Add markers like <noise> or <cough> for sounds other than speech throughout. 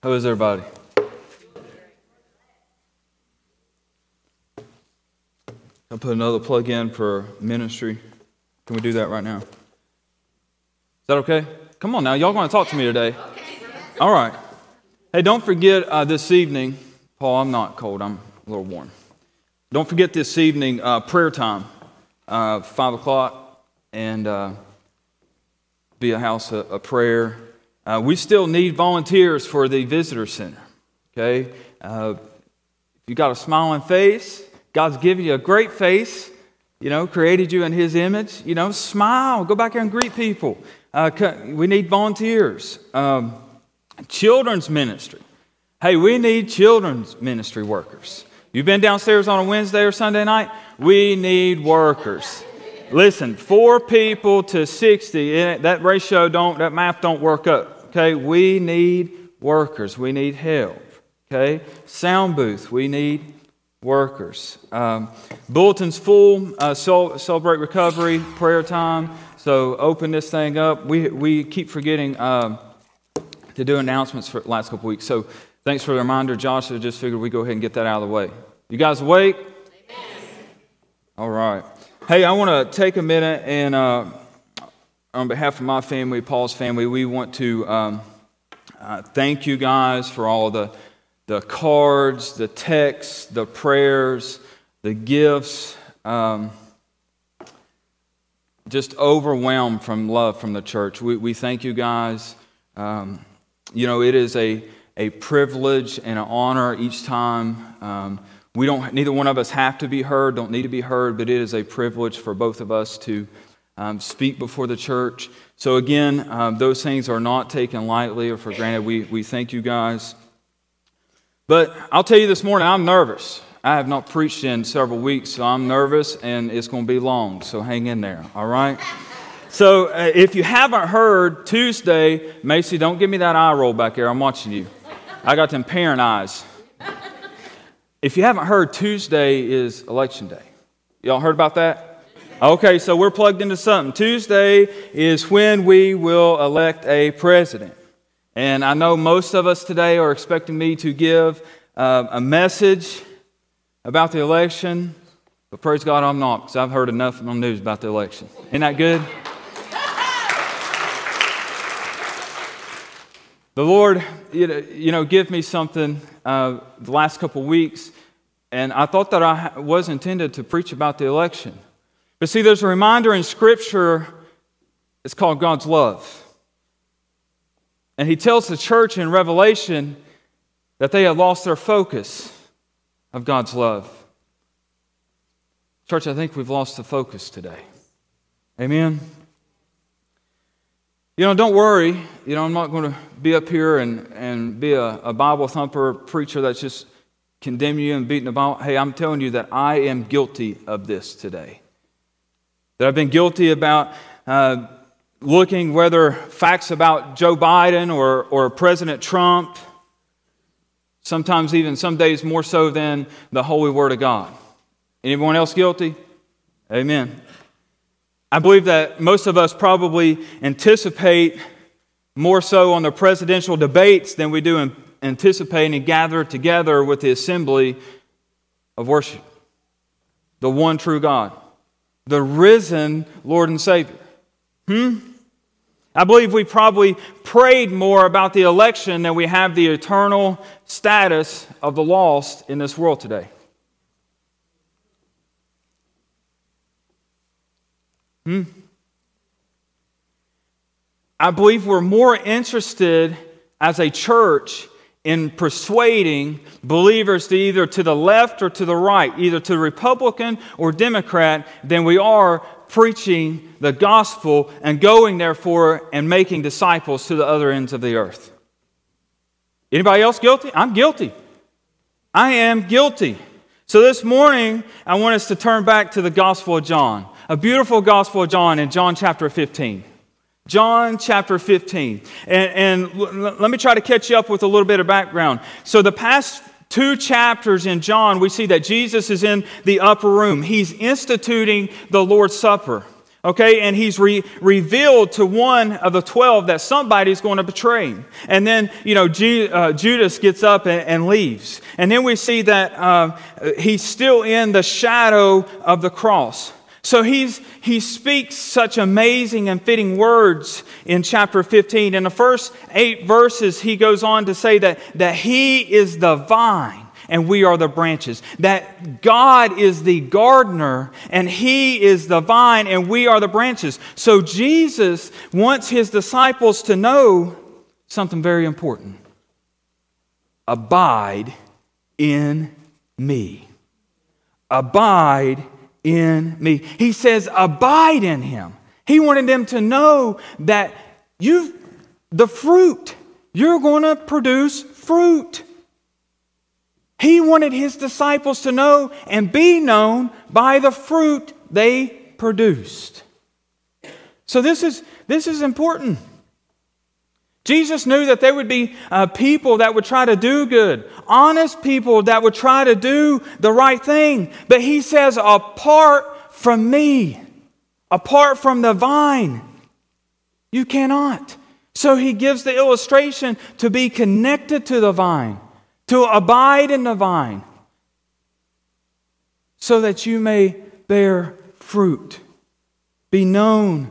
How is everybody? I'll put another plug in for ministry. Can we do that right now? Is that okay? Come on now, y'all want to talk to me today? All right. Hey, don't forget uh, this evening, Paul, I'm not cold, I'm a little warm. Don't forget this evening, uh, prayer time, uh, 5 o'clock, and uh, be a house of prayer. Uh, we still need volunteers for the visitor center, okay? Uh, you got a smiling face, God's given you a great face, you know, created you in His image. You know, smile, go back there and greet people. Uh, we need volunteers. Um, children's ministry. Hey, we need children's ministry workers. You've been downstairs on a Wednesday or Sunday night? We need workers. Listen, four people to 60, that ratio don't, that math don't work up. Okay, we need workers. We need help. Okay, sound booth, we need workers. Um, bulletin's full. Uh, celebrate recovery, prayer time. So open this thing up. We, we keep forgetting uh, to do announcements for the last couple weeks. So thanks for the reminder, Josh. I just figured we go ahead and get that out of the way. You guys awake? Amen. All right. Hey, I want to take a minute and, uh, on behalf of my family, Paul's family, we want to um, uh, thank you guys for all the the cards, the texts, the prayers, the gifts, um, just overwhelmed from love from the church. We, we thank you guys. Um, you know, it is a, a privilege and an honor each time. Um, we don't, neither one of us have to be heard, don't need to be heard, but it is a privilege for both of us to um, speak before the church. So, again, um, those things are not taken lightly or for granted. We, we thank you guys. But I'll tell you this morning, I'm nervous. I have not preached in several weeks, so I'm nervous and it's going to be long, so hang in there, all right? So uh, if you haven't heard, Tuesday, Macy, don't give me that eye roll back there. I'm watching you. I got them parent eyes. If you haven't heard, Tuesday is election day. Y'all heard about that? Okay, so we're plugged into something. Tuesday is when we will elect a president. And I know most of us today are expecting me to give uh, a message about the election, but praise God, I'm not, because I've heard enough on the news about the election. Isn't that good? the Lord, you know, give me something uh, the last couple weeks, and I thought that I was intended to preach about the election. But see, there's a reminder in Scripture, it's called God's love. And he tells the church in Revelation that they have lost their focus of God's love. Church, I think we've lost the focus today. Amen. You know, don't worry. You know, I'm not going to be up here and, and be a, a Bible thumper preacher that's just condemning you and beating about. Hey, I'm telling you that I am guilty of this today. That I've been guilty about uh, looking whether facts about Joe Biden or, or President Trump, sometimes even some days more so than the Holy Word of God. Anyone else guilty? Amen. I believe that most of us probably anticipate more so on the presidential debates than we do in anticipating and gather together with the assembly of worship. The one true God, the risen Lord and Savior. Hmm? I believe we probably prayed more about the election than we have the eternal status of the lost in this world today. Hmm? I believe we're more interested as a church in persuading believers to either to the left or to the right, either to Republican or Democrat, than we are preaching the gospel and going therefore and making disciples to the other ends of the earth. Anybody else guilty? I'm guilty. I am guilty. So this morning, I want us to turn back to the Gospel of John, a beautiful Gospel of John in John chapter 15. John chapter 15. And, and let me try to catch you up with a little bit of background. So, the past two chapters in John, we see that Jesus is in the upper room. He's instituting the Lord's Supper. Okay, and he's re- revealed to one of the 12 that somebody's going to betray him. And then, you know, uh, Judas gets up and, and, leaves. And then we see that uh, he's still in the shadow of the cross. So he's, he speaks such amazing and fitting words in chapter 15. In the first eight verses, he goes on to say that, that he is the vine and we are the branches. That God is the gardener and He is the vine and we are the branches. So Jesus wants His disciples to know something very important abide in me. Abide in me. He says, abide in Him. He wanted them to know that you, the fruit, you're going to produce fruit. He wanted his disciples to know and be known by the fruit they produced. So, this is, this is important. Jesus knew that there would be uh, people that would try to do good, honest people that would try to do the right thing. But he says, apart from me, apart from the vine, you cannot. So he gives the illustration to be connected to the vine to abide in the vine, so that you may bear fruit. Be known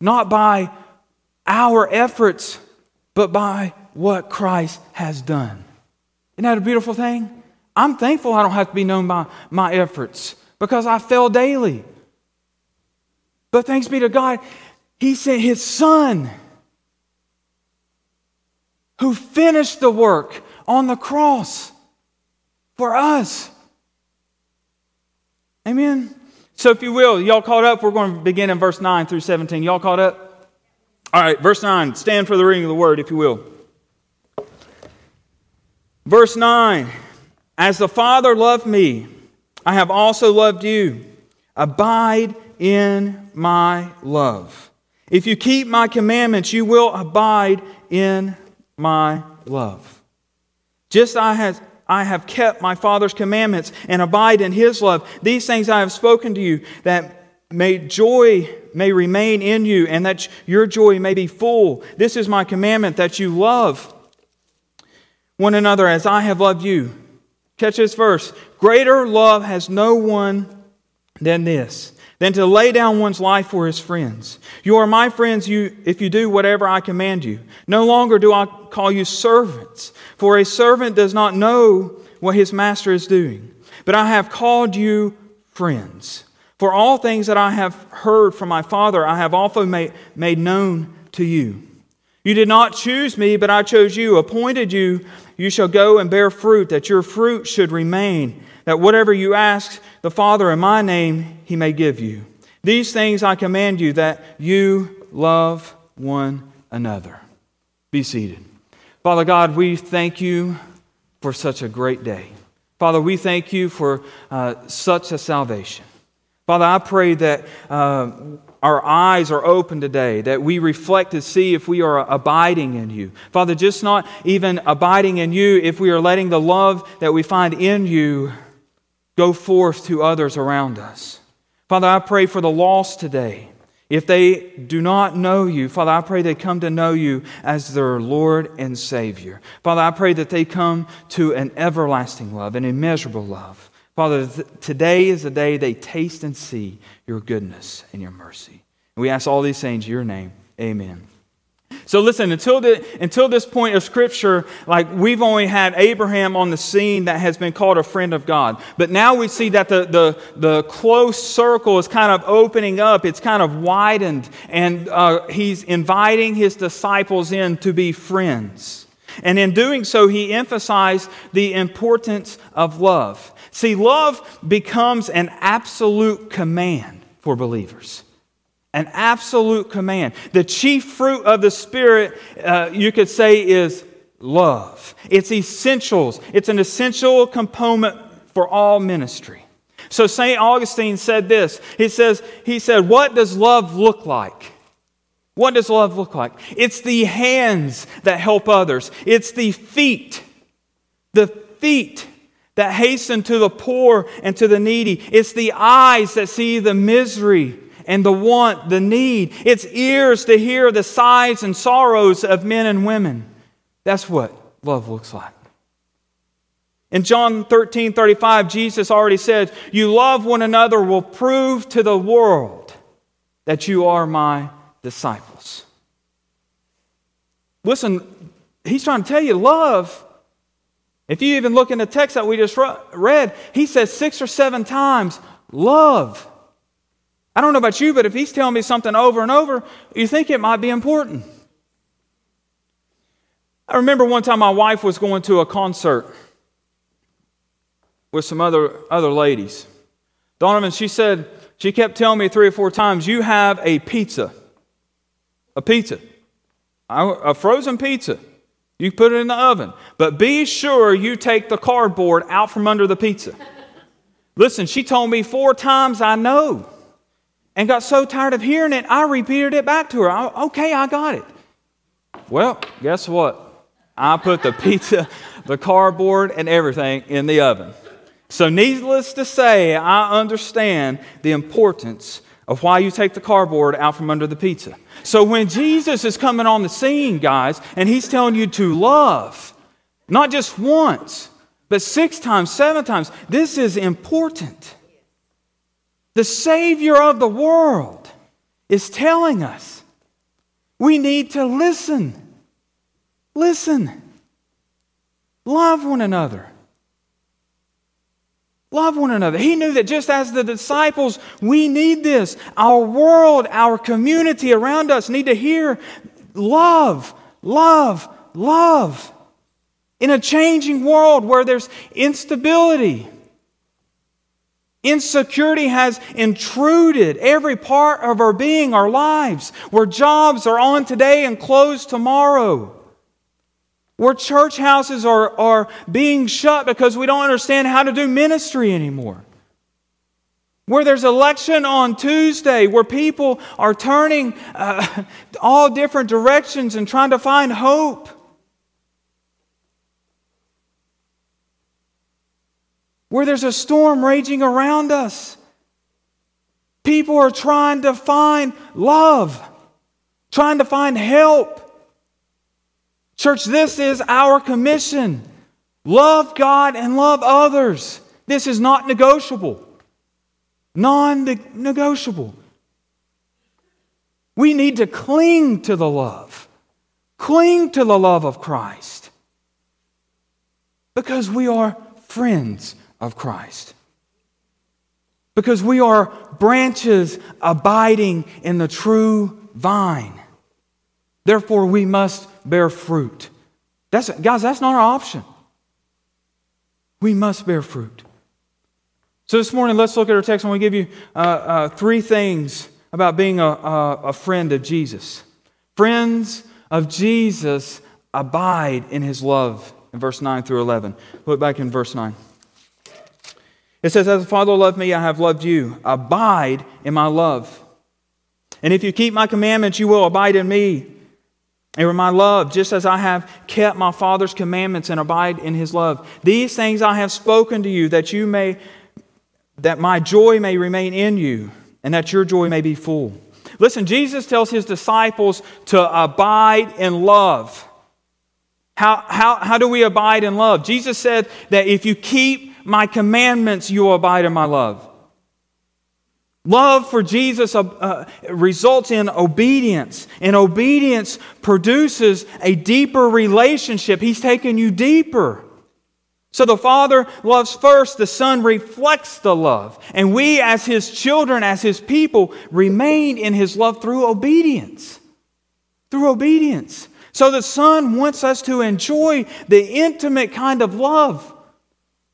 not by our efforts, but by what Christ has done. Isn't that a beautiful thing? I'm thankful I don't have to be known by my efforts because I fail daily. But thanks be to God, He sent His Son who finished the work on the cross for us. Amen. So, if you will, y'all caught up? We're going to begin in verse 9 through 17. Y'all caught up? All right, verse 9. Stand for the reading of the word, if you will. Verse 9 As the Father loved me, I have also loved you. Abide in my love. If you keep my commandments, you will abide in my love. Just as I have kept my Father's commandments and abide in his love. These things I have spoken to you, that may joy may remain in you, and that your joy may be full. This is my commandment that you love one another as I have loved you. Catch this verse. Greater love has no one than this than to lay down one's life for his friends. You are my friends you, if you do whatever I command you. No longer do I call you servants, for a servant does not know what his master is doing. But I have called you friends. For all things that I have heard from my Father, I have also made, made known to you. You did not choose me, but I chose you, appointed you. You shall go and bear fruit, that your fruit should remain that whatever you ask the Father in my name, he may give you. These things I command you that you love one another. Be seated. Father God, we thank you for such a great day. Father, we thank you for uh, such a salvation. Father, I pray that uh, our eyes are open today, that we reflect to see if we are abiding in you. Father, just not even abiding in you, if we are letting the love that we find in you go forth to others around us. Father, I pray for the lost today. If they do not know you, Father, I pray they come to know you as their Lord and Savior. Father, I pray that they come to an everlasting love, an immeasurable love. Father, th- today is the day they taste and see your goodness and your mercy. And we ask all these things in your name. Amen. So listen, until, the, until this point of Scripture, like we've only had Abraham on the scene that has been called a friend of God. But now we see that the, the, the close circle is kind of opening up, it's kind of widened, and uh, he's inviting his disciples in to be friends. And in doing so, he emphasized the importance of love. See, love becomes an absolute command for believers an absolute command. The chief fruit of the Spirit, uh, you could say, is love. It's essentials, it's an essential component for all ministry. So St. Augustine said this. He says, he said, What does love look like? What does love look like? It's the hands that help others. It's the feet, the feet that hasten to the poor and to the needy. It's the eyes that see the misery and the want, the need. It's ears to hear the sighs and sorrows of men and women. That's what love looks like. In John 13 35, Jesus already said, You love one another will prove to the world that you are my disciples. Listen, he's trying to tell you love. If you even look in the text that we just read, he says six or seven times, love. I don't know about you, but if he's telling me something over and over, you think it might be important. I remember one time my wife was going to a concert with some other, other ladies. Donovan, she said, she kept telling me three or four times, You have a pizza. A pizza. A frozen pizza. You put it in the oven. But be sure you take the cardboard out from under the pizza. Listen, she told me four times, I know. And got so tired of hearing it, I repeated it back to her. I, okay, I got it. Well, guess what? I put the pizza, the cardboard, and everything in the oven. So, needless to say, I understand the importance of why you take the cardboard out from under the pizza. So, when Jesus is coming on the scene, guys, and he's telling you to love, not just once, but six times, seven times, this is important. The Savior of the world is telling us we need to listen. Listen. Love one another. Love one another. He knew that just as the disciples, we need this. Our world, our community around us need to hear love, love, love. In a changing world where there's instability, insecurity has intruded every part of our being, our lives, where jobs are on today and closed tomorrow where church houses are, are being shut because we don't understand how to do ministry anymore. Where there's election on Tuesday, where people are turning uh, <laughs> all different directions and trying to find hope. Where there's a storm raging around us. People are trying to find love, trying to find help. Church, this is our commission. Love God and love others. This is not negotiable. Non negotiable. We need to cling to the love, cling to the love of Christ because we are friends of Christ. Because we are branches abiding in the true vine. Therefore, we must bear fruit. That's, guys, that's not our option. We must bear fruit. So this morning, let's look at our text. I want to give you uh, uh, three things about being a, a, a friend of Jesus. Friends of Jesus abide in his love in verse 9 through 11. Look back in verse 9. It says, As the Father loved me, I have loved you. Abide in my love. And if you keep my commandments, you will abide in me and my love, just as I have kept my Father's commandments and abide in his love. These things I have spoken to you that you may that my joy may remain in you and that your joy may be full. Listen, Jesus tells his disciples to abide in love. How, how, how do we abide in love? Jesus said that if you keep my commandments, you will abide in my love. Love for Jesus uh, uh, results in obedience, and obedience produces a deeper relationship. He's taken you deeper. So the Father loves first, the Son reflects the love, and we, as His children, as His people, remain in His love through obedience. Through obedience. So the Son wants us to enjoy the intimate kind of love,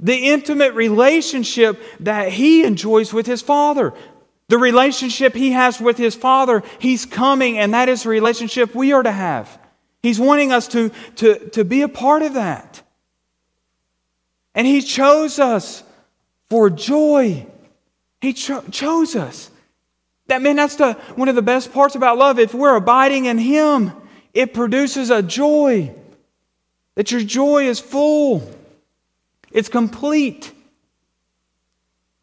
the intimate relationship that He enjoys with His Father. The relationship he has with his Father, he's coming, and that is the relationship we are to have. He's wanting us to, to, to be a part of that. And he chose us for joy. He cho- chose us. That man, that's the, one of the best parts about love. If we're abiding in him, it produces a joy. That your joy is full, it's complete.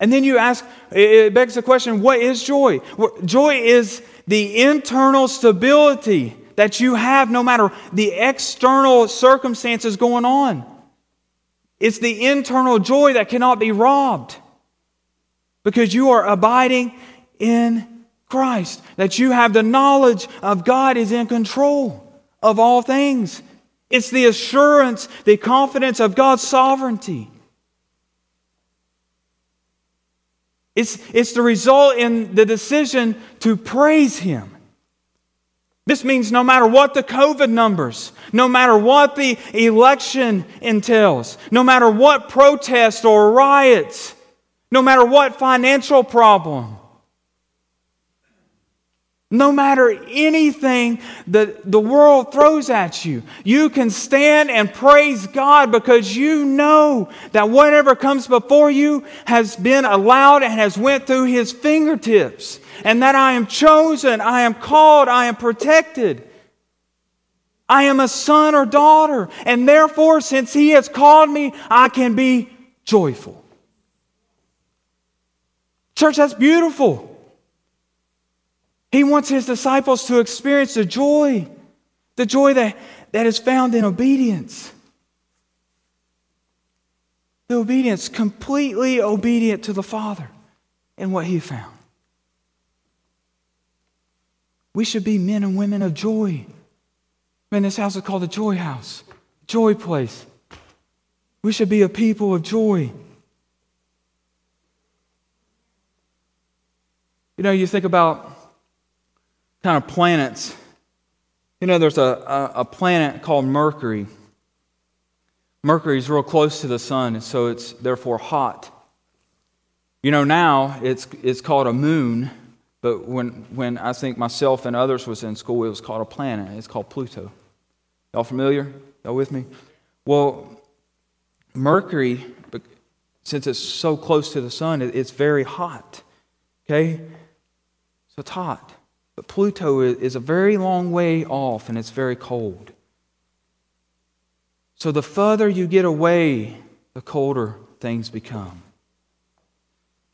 And then you ask, it begs the question what is joy? Joy is the internal stability that you have no matter the external circumstances going on. It's the internal joy that cannot be robbed because you are abiding in Christ, that you have the knowledge of God is in control of all things. It's the assurance, the confidence of God's sovereignty. It's, it's the result in the decision to praise Him. This means no matter what the COVID numbers, no matter what the election entails, no matter what protest or riots, no matter what financial problem, no matter anything that the world throws at you, you can stand and praise God because you know that whatever comes before you has been allowed and has went through his fingertips and that I am chosen, I am called, I am protected. I am a son or daughter, and therefore since he has called me, I can be joyful. Church, that's beautiful. He wants his disciples to experience the joy, the joy that, that is found in obedience. The obedience, completely obedient to the Father and what he found. We should be men and women of joy. Man, this house is called the Joy House, Joy Place. We should be a people of joy. You know, you think about kind of planets. You know, there's a, a, a planet called Mercury. Mercury is real close to the sun, so it's therefore hot. You know, now it's, it's called a moon, but when, when I think myself and others was in school, it was called a planet. It's called Pluto. Y'all familiar? Y'all with me? Well, Mercury, since it's so close to the sun, it's very hot. Okay? So it's hot. But Pluto is a very long way off and it's very cold. So the further you get away, the colder things become.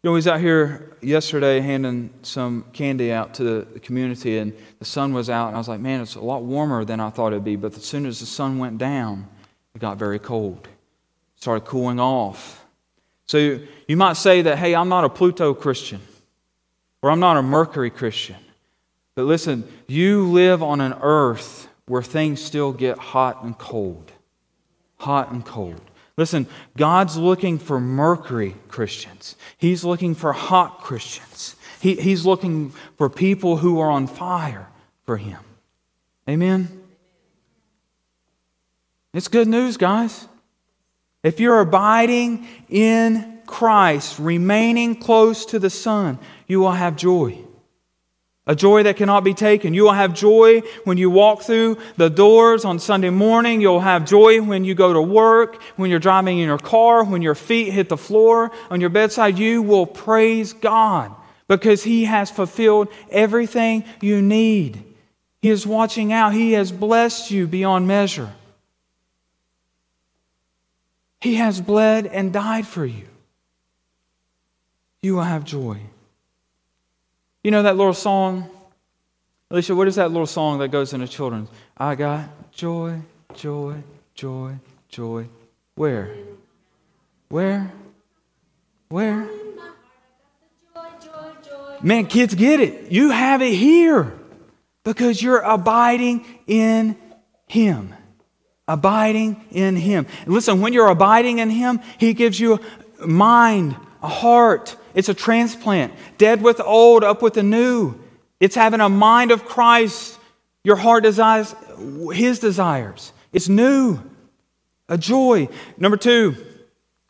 You know, he was out here yesterday handing some candy out to the community, and the sun was out, and I was like, man, it's a lot warmer than I thought it'd be. But as soon as the sun went down, it got very cold. It started cooling off. So you might say that, hey, I'm not a Pluto Christian, or I'm not a Mercury Christian. But listen, you live on an earth where things still get hot and cold. Hot and cold. Listen, God's looking for Mercury Christians. He's looking for hot Christians. He, he's looking for people who are on fire for Him. Amen? It's good news, guys. If you're abiding in Christ, remaining close to the Son, you will have joy a joy that cannot be taken. You will have joy when you walk through the doors on Sunday morning. You'll have joy when you go to work, when you're driving in your car, when your feet hit the floor on your bedside. You will praise God because He has fulfilled everything you need. He is watching out, He has blessed you beyond measure. He has bled and died for you. You will have joy. You know that little song? Alicia, what is that little song that goes into children's? I got joy, joy, joy, joy. Where? Where? Where? Man, kids get it. You have it here because you're abiding in Him. Abiding in Him. Listen, when you're abiding in Him, He gives you a mind, a heart, it's a transplant. Dead with old, up with the new. It's having a mind of Christ. Your heart desires His desires. It's new, a joy. Number two,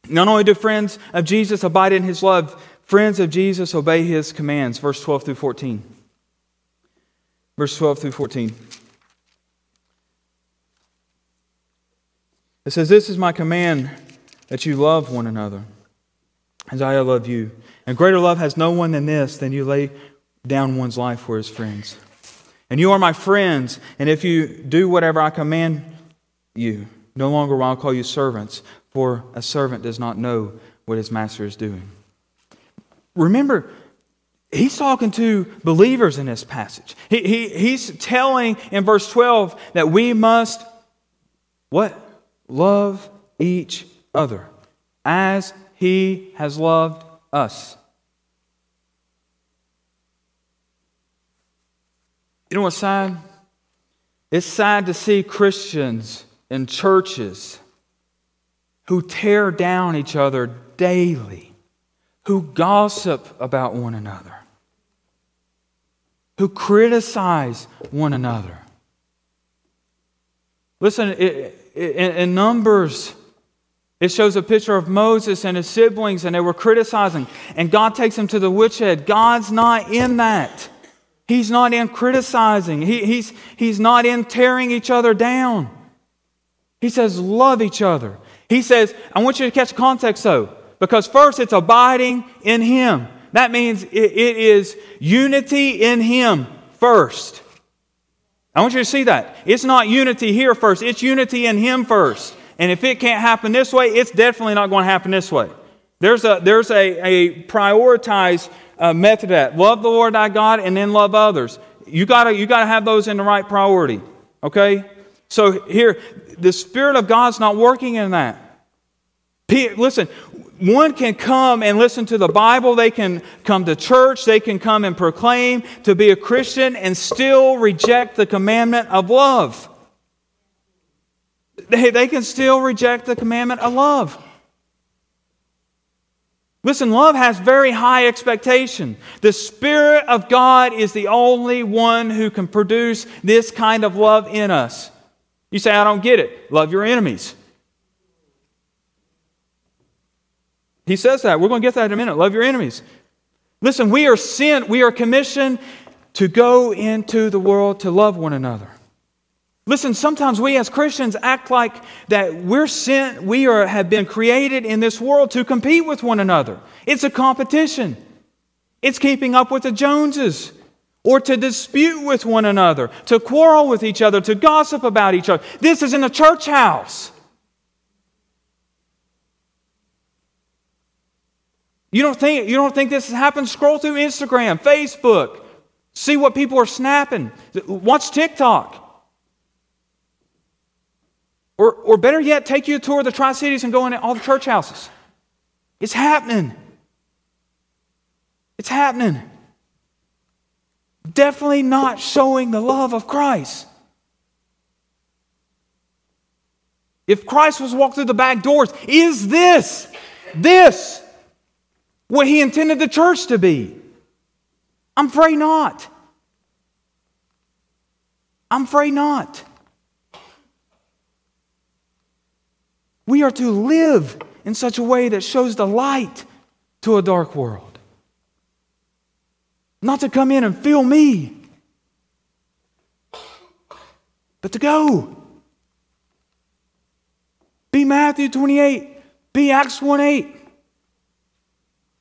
not only do friends of Jesus abide in His love, friends of Jesus obey His commands. Verse 12 through 14. Verse 12 through 14. It says, This is my command that you love one another as I love you. And greater love has no one than this, than you lay down one's life for his friends. And you are my friends, and if you do whatever I command you, no longer will I call you servants, for a servant does not know what his master is doing. remember, he's talking to believers in this passage. He, he, he's telling in verse 12 that we must what? Love each other as he has loved us. You know what's sad? It's sad to see Christians in churches who tear down each other daily, who gossip about one another, who criticize one another. Listen, in Numbers, it shows a picture of Moses and his siblings, and they were criticizing, and God takes them to the woodshed. God's not in that. He's not in criticizing, he, he's, he's not in tearing each other down. He says, love each other. He says, I want you to catch context though, because first it's abiding in Him. That means it, it is unity in Him first. I want you to see that. It's not unity here first, it's unity in Him first. And if it can't happen this way, it's definitely not going to happen this way. There's a, there's a, a prioritized uh, method that. Love the Lord thy God and then love others. You gotta, you gotta have those in the right priority. Okay? So here, the Spirit of God's not working in that. Listen, one can come and listen to the Bible, they can come to church, they can come and proclaim to be a Christian and still reject the commandment of love. They, they can still reject the commandment of love. Listen, love has very high expectation. The Spirit of God is the only one who can produce this kind of love in us. You say, I don't get it. Love your enemies. He says that. We're going to get that in a minute. Love your enemies. Listen, we are sent, we are commissioned to go into the world to love one another. Listen, sometimes we as Christians act like that we're sent, we are, have been created in this world to compete with one another. It's a competition. It's keeping up with the Joneses or to dispute with one another, to quarrel with each other, to gossip about each other. This is in a church house. You don't think, you don't think this has happened? Scroll through Instagram, Facebook, see what people are snapping. Watch TikTok. Or, or better yet, take you a tour of the Tri Cities and go in all the church houses. It's happening. It's happening. Definitely not showing the love of Christ. If Christ was walked through the back doors, is this, this, what he intended the church to be? I'm afraid not. I'm afraid not. We are to live in such a way that shows the light to a dark world. Not to come in and feel me, but to go. Be Matthew 28, be Acts 1 8.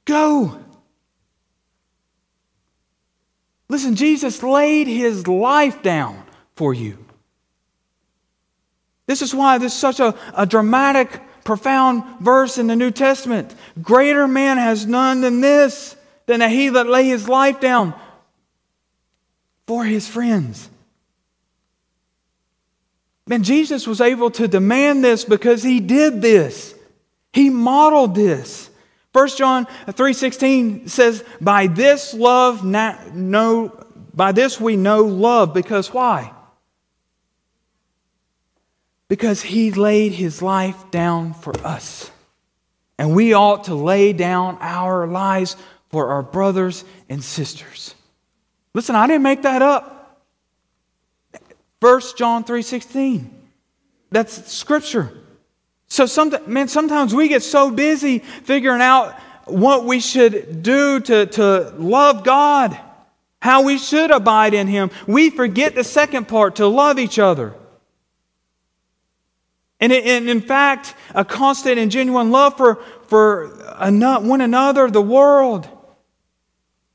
Go. Listen, Jesus laid his life down for you. This is why this is such a, a dramatic, profound verse in the New Testament. Greater man has none than this, than a he that lay his life down for his friends. Man, Jesus was able to demand this because he did this. He modeled this. 1 John 3:16 says, "By this love know by this we know love because why? Because he laid his life down for us. And we ought to lay down our lives for our brothers and sisters. Listen, I didn't make that up. 1 John 3:16. That's scripture. So some, man, sometimes we get so busy figuring out what we should do to, to love God, how we should abide in Him. We forget the second part to love each other. And, in fact, a constant and genuine love for, for one another, the world,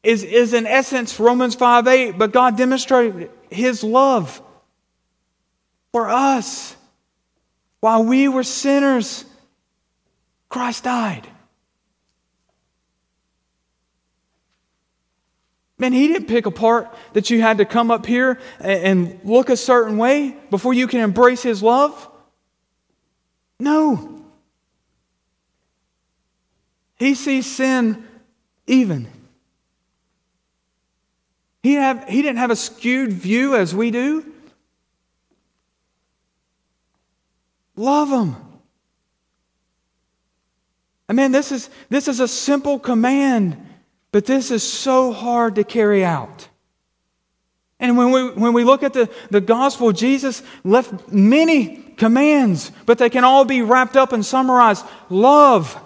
is, is in essence Romans 5 8. But God demonstrated His love for us. While we were sinners, Christ died. Man, he didn't pick apart that you had to come up here and look a certain way before you can embrace his love. No. He sees sin even. He, have, he didn't have a skewed view as we do. Love him. I mean, this is, this is a simple command, but this is so hard to carry out. And when we, when we look at the, the gospel, Jesus left many commands, but they can all be wrapped up and summarized. Love.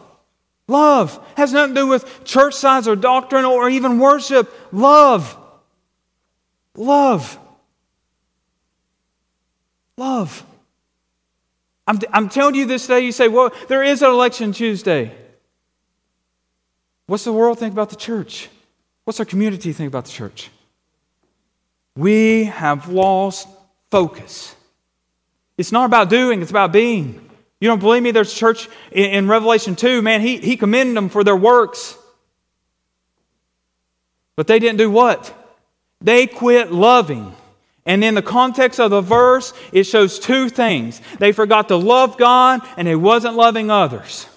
Love has nothing to do with church size or doctrine or even worship. Love. Love. Love. I'm, I'm telling you this day, you say, well, there is an election Tuesday. What's the world think about the church? What's our community think about the church? We have lost focus. It's not about doing, it's about being. You don't believe me? There's church in, in Revelation 2, man, he, he commended them for their works. But they didn't do what? They quit loving. And in the context of the verse, it shows two things. They forgot to love God and they wasn't loving others.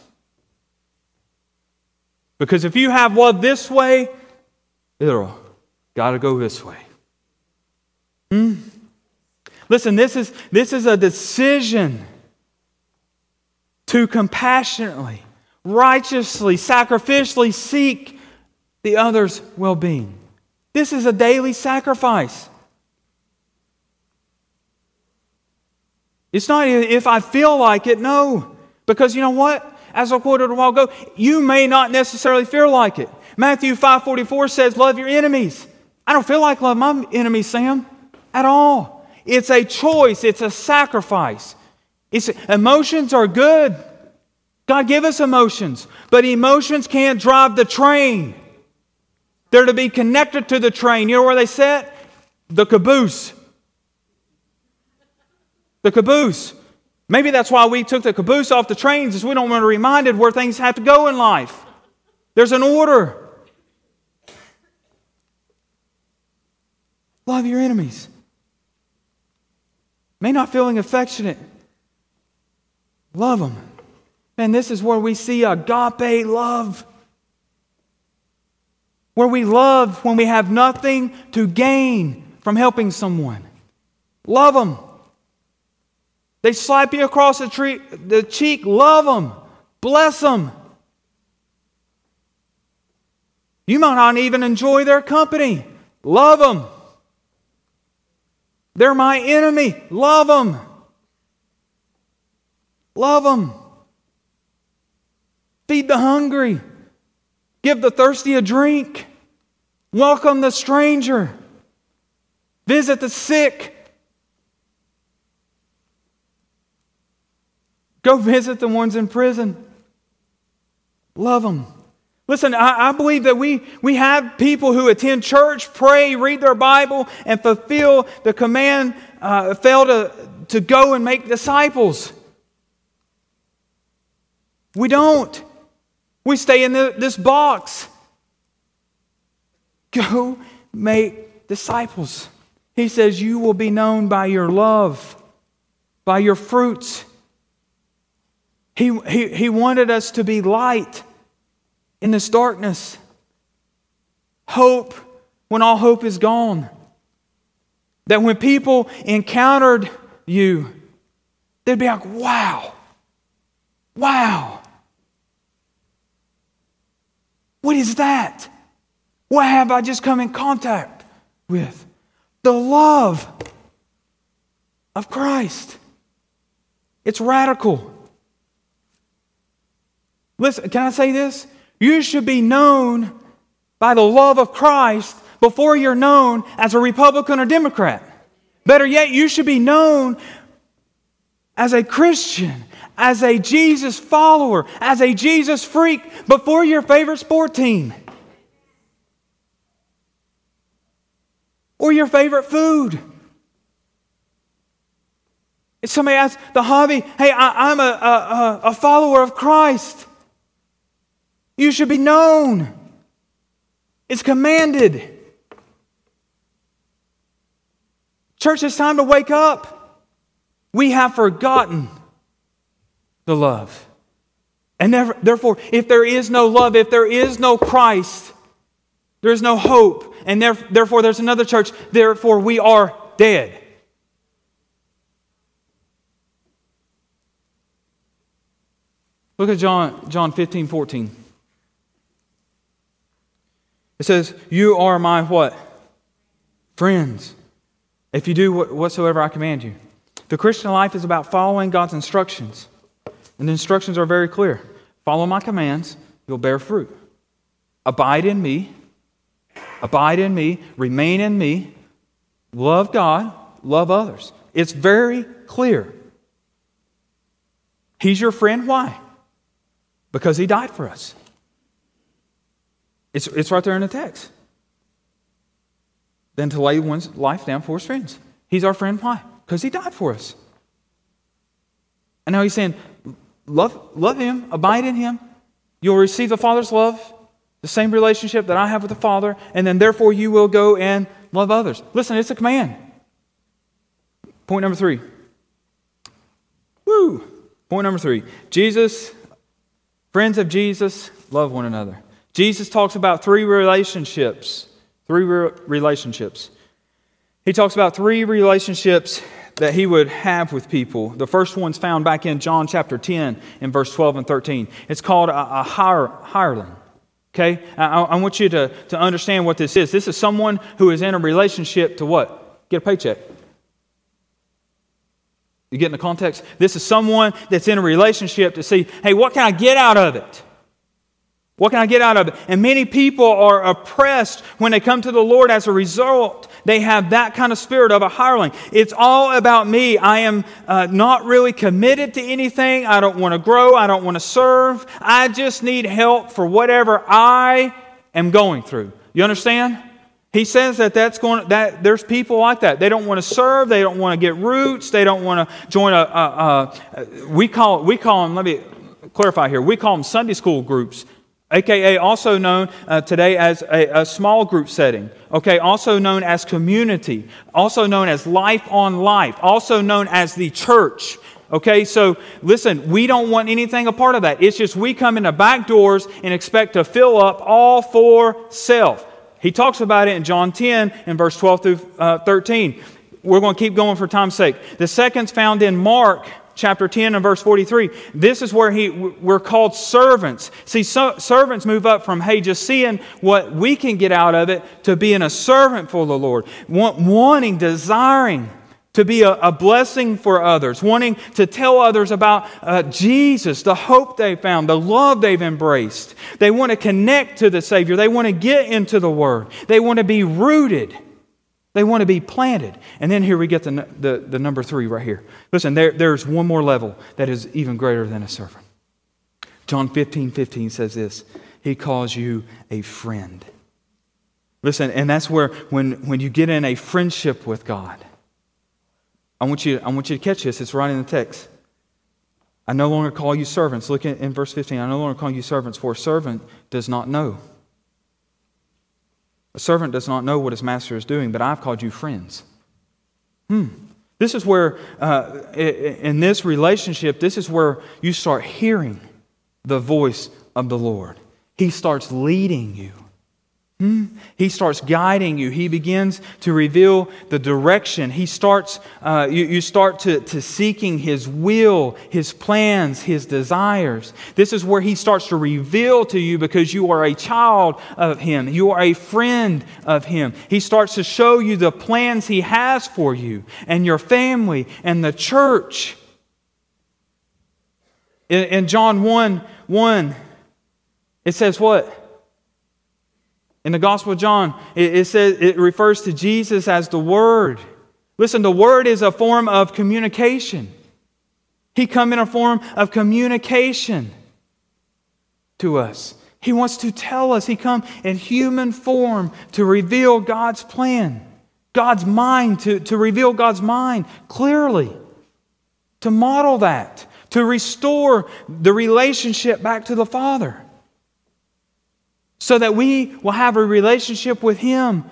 Because if you have love this way, it'll got to go this way. Hmm? Listen, this is, this is a decision to compassionately, righteously, sacrificially seek the other's well being. This is a daily sacrifice. It's not if I feel like it, no. Because you know what? As I quoted a while ago, you may not necessarily feel like it. Matthew 5:44 says, "Love your enemies." I don't feel like love my enemies, Sam, at all. It's a choice, it's a sacrifice. It's, emotions are good. God give us emotions, but emotions can't drive the train. They're to be connected to the train. You know where they sit? The caboose. The caboose. Maybe that's why we took the caboose off the trains, is we don't want to be reminded where things have to go in life. There's an order. Love your enemies. May not feeling affectionate. Love them. And this is where we see agape love. Where we love when we have nothing to gain from helping someone. Love them. They slap you across the, tree, the cheek. Love them. Bless them. You might not even enjoy their company. Love them. They're my enemy. Love them. Love them. Feed the hungry. Give the thirsty a drink. Welcome the stranger. Visit the sick. Go visit the ones in prison. Love them. Listen, I, I, believe that we, we have people who attend church, pray, read their Bible, and fulfill the command, uh, fail to, to go and make disciples. We don't. We stay in the, this box. <laughs> Go make disciples. He says, You will be known by your love, by your fruits. He, he, he wanted us to be light in this darkness. Hope when all hope is gone. That when people encountered you, they'd be like, wow, wow. What is that? What have I just come in contact with? The love of Christ. It's radical. Listen, can I say this? You should be known by the love of Christ before you're known as a Republican or Democrat. Better yet, you should be known as a Christian, as a Jesus follower, as a Jesus freak before your favorite sport team or your favorite food. If somebody asks the hobby, hey, I, am a, a, a follower of Christ. You should be known. It's commanded. Church, it's time to wake up. We have forgotten the love. And therefore, if there is no love, if there is no Christ, there is no hope. And therefore, there's another church. Therefore, we are dead. Look at John, John 15, 14. It says, You are my what? Friends. If you do whatsoever I command you. The Christian life is about following God's instructions. And the instructions are very clear follow my commands, you'll bear fruit. Abide in me, abide in me, remain in me, love God, love others. It's very clear. He's your friend. Why? Because he died for us. It's, it's right there in the text. Then to lay one's life down for his friends. He's our friend. Why? Because he died for us. And now he's saying, love, love him, abide in him. You'll receive the Father's love, the same relationship that I have with the Father, and then therefore you will go and love others. Listen, it's a command. Point number three. Woo! Point number three. Jesus, friends of Jesus, love one another. Jesus talks about three relationships. Three re- relationships. He talks about three relationships that he would have with people. The first one's found back in John chapter 10 in verse 12 and 13. It's called a, a hire, hireling. Okay? I, I want you to, to understand what this is. This is someone who is in a relationship to what? Get a paycheck. You get in the context? This is someone that's in a relationship to see, hey, what can I get out of it? What can I get out of it? And many people are oppressed when they come to the Lord as a result. They have that kind of spirit of a hireling. It's all about me. I am uh, not really committed to anything. I don't want to grow. I don't want to serve. I just need help for whatever I am going through. You understand? He says that that's going that there's people like that. They don't want to serve. They don't want to get roots. They don't want to join a, a, a we call we call them. Let me clarify here. We call them Sunday school groups aka also known uh, today as a, a, small group setting, okay, also known as community, also known as life on life, also known as the church. Okay, so listen, we don't want anything a part of that. It's just we come in the back doors and expect to fill up all for self. He talks about it in John 10 in verse 12 through uh, 13. We're going to keep going for time's sake. The second's found in Mark chapter 10 and verse 43. This is where he, we're called servants. See, so, servants move up from, hey, just seeing what we can get out of it to being a servant for the Lord, Want, wanting, desiring to be a, a, blessing for others, wanting to tell others about uh, Jesus, the hope they found, the love they've embraced. They want to connect to the Savior. They want to get into the Word. They want to be rooted. They want to be planted. And then here we get the, the, the number three right here. Listen, there, there's one more level that is even greater than a servant. John 15 15 says this He calls you a friend. Listen, and that's where when, when you get in a friendship with God, I want, you, I want you to catch this. It's right in the text. I no longer call you servants. Look in, in verse 15. I no longer call you servants, for a servant does not know a servant does not know what his master is doing, but I've called you friends. Hmm. This is where, uh, in this relationship, this is where you start hearing the voice of the Lord. He starts leading you. Hmm? He starts guiding you. He begins to reveal the direction. He starts, uh, you, you start to, to seeking His will, His plans, His desires. This is where He starts to reveal to you because you are a child of Him. You are a friend of Him. He starts to show you the plans He has for you and your family and the church. In, in John 1 1, it says what? In the Gospel of John, it, it says it refers to Jesus as the Word. Listen, the Word is a form of communication. He come in a form of communication to us. He wants to tell us. He come in human form to reveal God's plan, God's mind, to, to reveal God's mind clearly, to model that, to restore the relationship back to the Father so that we will have a relationship with Him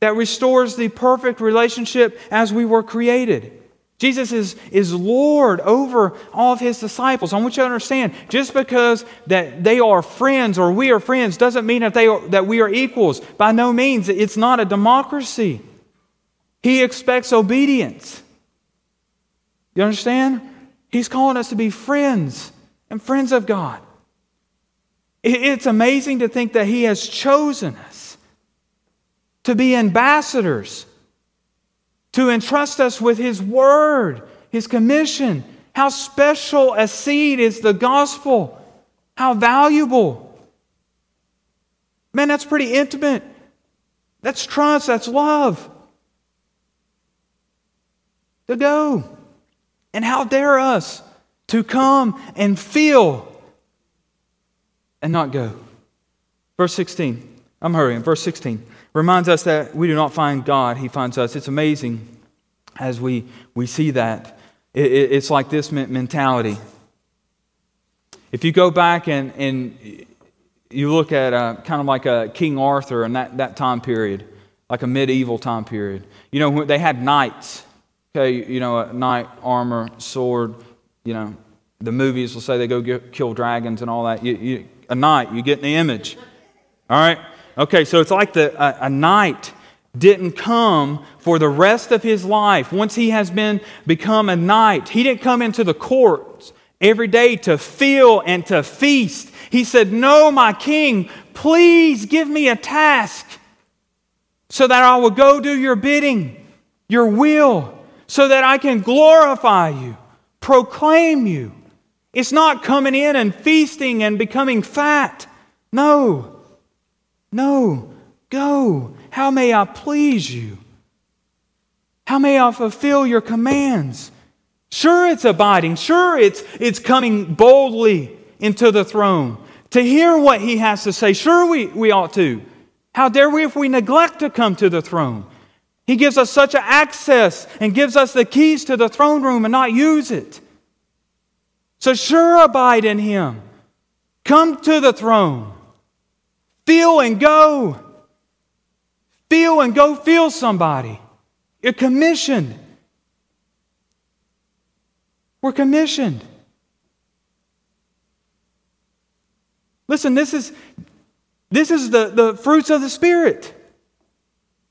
that restores the perfect relationship as we were created. Jesus is, is Lord over all of his disciples. I want you to understand, just because that they are friends or we are friends doesn't mean that, they are, that we are equals. By no means. It's not a democracy. He expects obedience. You understand? He's calling us to be friends and friends of God. It's amazing to think that He has chosen us to be ambassadors to entrust us with His Word, His commission. How special a seed is the gospel. How valuable. Man, that's pretty intimate. That's trust, that's love. To go. And how dare us to come and feel and not go. Verse 16. I'm hurrying. Verse 16 reminds us that we do not find God, He finds us. It's amazing as we, we see that. It, it, it's like this mentality. If you go back and, and you look at uh, kind of like a King Arthur and that, that time period, like a medieval time period, you know, they had knights. Okay, you know, a knight, armor, sword, you know, the movies will say they go get, kill dragons and all that. You, you, a knight, you get the image. All right? Okay, so it's like the, a, a knight didn't come for the rest of his life. Once he has been become a knight, he didn't come into the courts every day to feel and to feast. He said, No, my king, please give me a task so that I will go do your bidding, your will, so that I can glorify you, proclaim you. It's not coming in and feasting and becoming fat. No. No, go. How may I please you? How may I fulfill your commands? Sure, it's abiding. Sure, it's, it's coming boldly into the throne to hear what he has to say. Sure, we, we ought to. How dare we if we neglect to come to the throne? He gives us such access and gives us the keys to the throne room and not use it. So, sure, abide in him. Come to the throne. Feel and go. Feel and go feel somebody. You're commissioned. We're commissioned. Listen, this is, this is the, the fruits of the Spirit.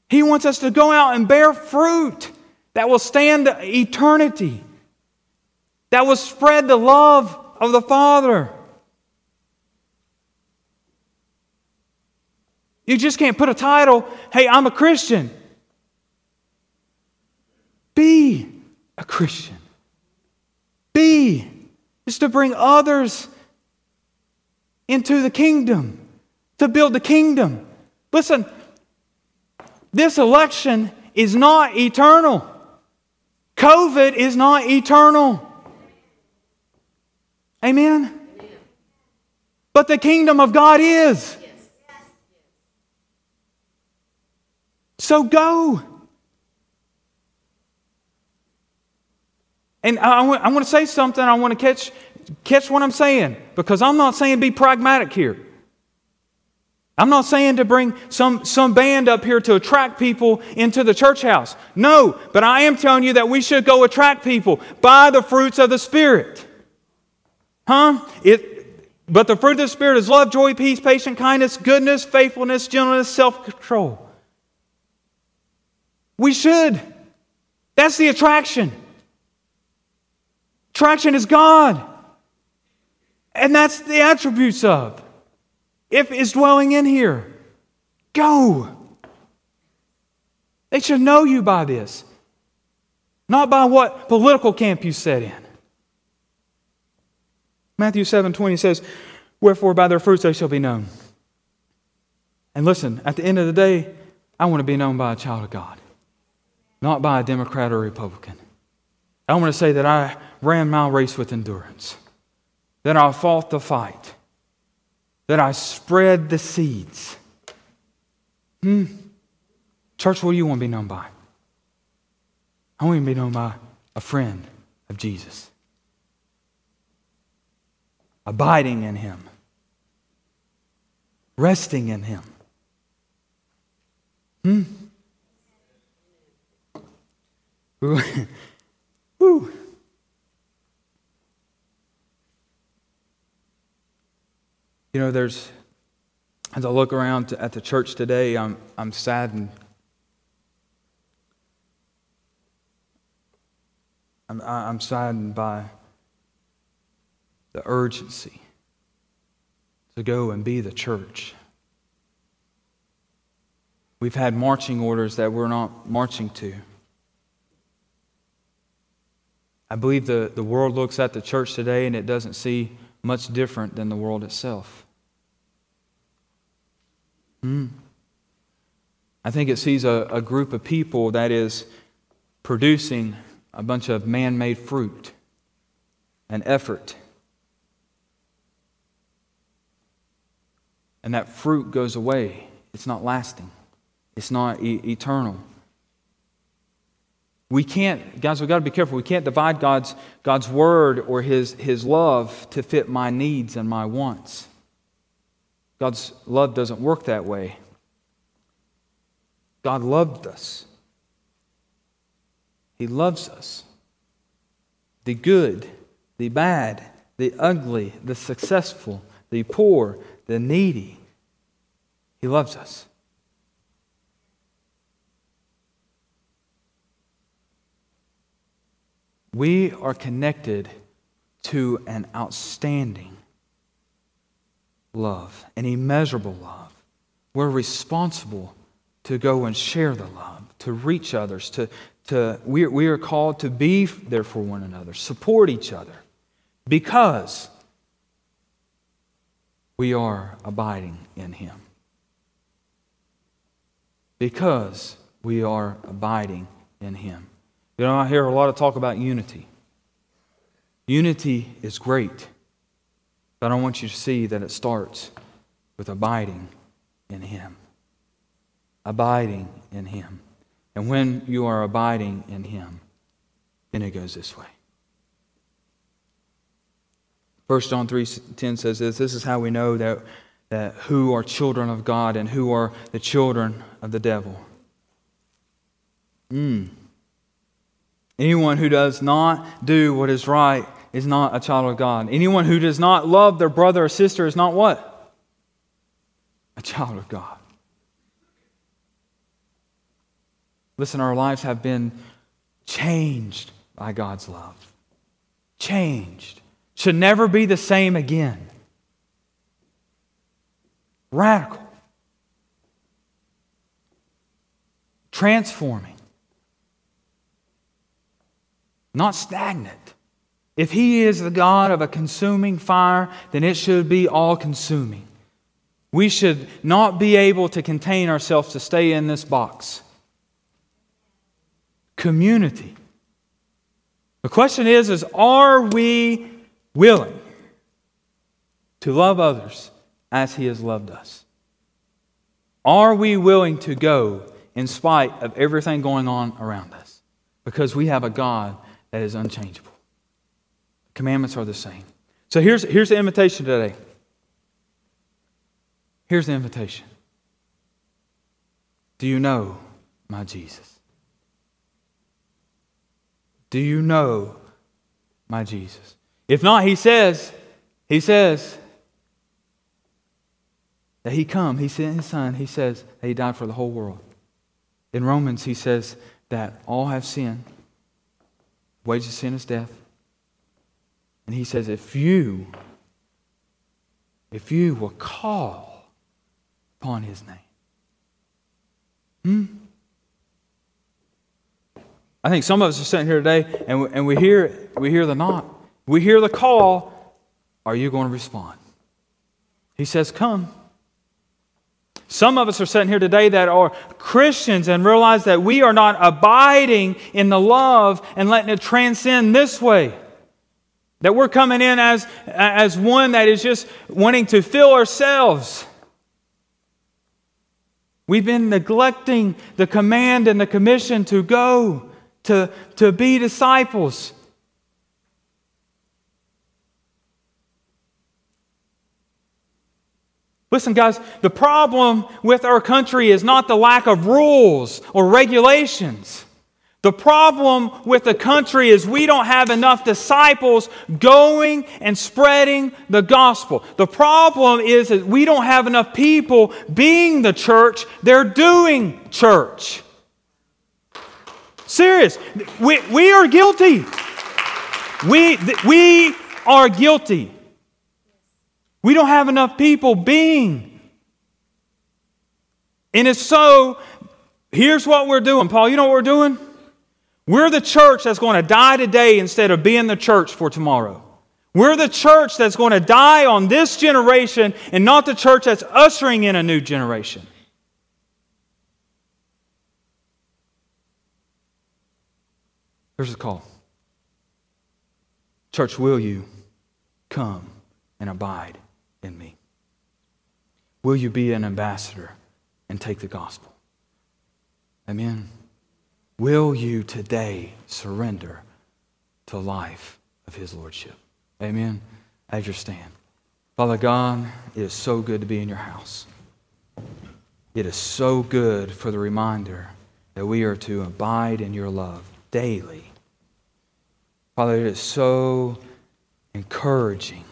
He wants us to go out and bear fruit that will stand eternity, that will spread the love of the Father. You just can't put a title, hey, I'm a Christian. Be a Christian. Be is to bring others into the kingdom, to build the kingdom. Listen, this election is not eternal. COVID is not eternal. Amen? But the kingdom of God is. So go. And I, want, I want to say something. I want to catch, catch what I'm saying because I'm not saying be pragmatic here. I'm not saying to bring some, some band up here to attract people into the church house. No, but I am telling you that we should go attract people by the fruits of the Spirit. Huh? It, but the fruit of the Spirit is love, joy, peace, patience, kindness, goodness, faithfulness, gentleness, self control. We should. That's the attraction. Attraction is God. And that's the attributes of. If is dwelling in here, go. They should know you by this, not by what political camp you set in. Matthew 7 20 says, Wherefore by their fruits they shall be known. And listen, at the end of the day, I want to be known by a child of God not by a Democrat or Republican. I want to say that I ran my race with endurance, that I fought the fight, that I spread the seeds. Hmm. Church, what do you want to be known by? I want to be known by a friend of Jesus, abiding in Him, resting in Him. Hmm. <laughs> Woo. You know, there's, as I look around at the church today, I'm, I'm saddened. I'm, I'm saddened by the urgency to go and be the church. We've had marching orders that we're not marching to. I believe the, the world looks at the church today and it doesn't see much different than the world itself. Hmm. I think it sees a, a group of people that is producing a bunch of man made fruit and effort. And that fruit goes away. It's not lasting, it's not e- eternal. We can't, guys, we've got to be careful. We can't divide God's, God's word or his, his love to fit my needs and my wants. God's love doesn't work that way. God loved us. He loves us. The good, the bad, the ugly, the successful, the poor, the needy. He loves us. We are connected to an outstanding love, an immeasurable love. We're responsible to go and share the love, to reach others, to, to we, we are called to be there for one another, support each other, because we are abiding in Him. Because we are abiding in Him. You know, I hear a lot of talk about unity. Unity is great. But I want you to see that it starts with abiding in Him. Abiding in Him. And when you are abiding in Him, then it goes this way. 1 John 3.10 says this, this is how we know that, that who are children of God and who are the children of the devil. Mm. Anyone who does not do what is right is not a child of God. Anyone who does not love their brother or sister is not what? A child of God. Listen, our lives have been changed by God's love. Changed. Should never be the same again. Radical. Transforming. Not stagnant. If He is the God of a consuming fire, then it should be all consuming. We should not be able to contain ourselves to stay in this box. Community. The question is, is are we willing to love others as he has loved us? Are we willing to go in spite of everything going on around us? Because we have a God that is unchangeable. Commandments are the same. So here's, here's the invitation today. Here's the invitation. Do you know my Jesus? Do you know my Jesus? If not, he says, he says that he come, he sent his son, he says that he died for the whole world. In Romans, he says that all have sinned. Wages of sin is death. And he says, if you, if you will call upon his name, hmm? I think some of us are sitting here today and we, and we hear we hear the knock. We hear the call. Are you going to respond? He says, Come. Some of us are sitting here today that are Christians and realize that we are not abiding in the love and letting it transcend this way. That we're coming in as, as one that is just wanting to fill ourselves. We've been neglecting the command and the commission to go, to, to be disciples. Listen, guys, the problem with our country is not the lack of rules or regulations. The problem with the country is we don't have enough disciples going and spreading the gospel. The problem is that we don't have enough people being the church, they're doing church. Serious. We, we are guilty. We, we are guilty. We don't have enough people being. And it's so, here's what we're doing. Paul, you know what we're doing? We're the church that's going to die today instead of being the church for tomorrow. We're the church that's going to die on this generation and not the church that's ushering in a new generation. Here's the call Church, will you come and abide in me? Will you be an ambassador and take the gospel? Amen. Will you today surrender to life of His Lordship? Amen. As you stand. Father God, it is so good to be in your house. It is so good for the reminder that we are to abide in your love daily. Father, it is so encouraging.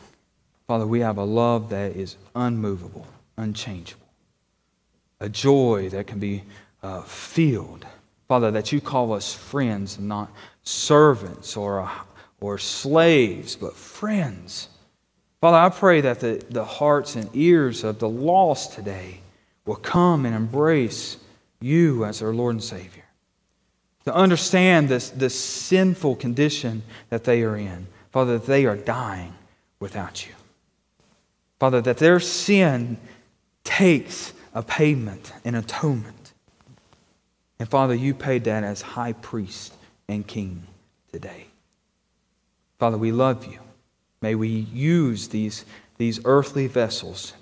Father, we have a love that is unmovable, unchangeable, a joy that can be uh, filled Father, that you call us friends not servants or, or slaves, but friends. Father, I pray that the, the hearts and ears of the lost today will come and embrace you as their Lord and Savior. To understand this, this sinful condition that they are in. Father, that they are dying without you. Father, that their sin takes a payment, an atonement. And Father, you paid that as high priest and king today. Father, we love you. May we use these, these earthly vessels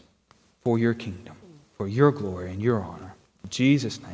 for your kingdom, for your glory and your honor. In Jesus' name.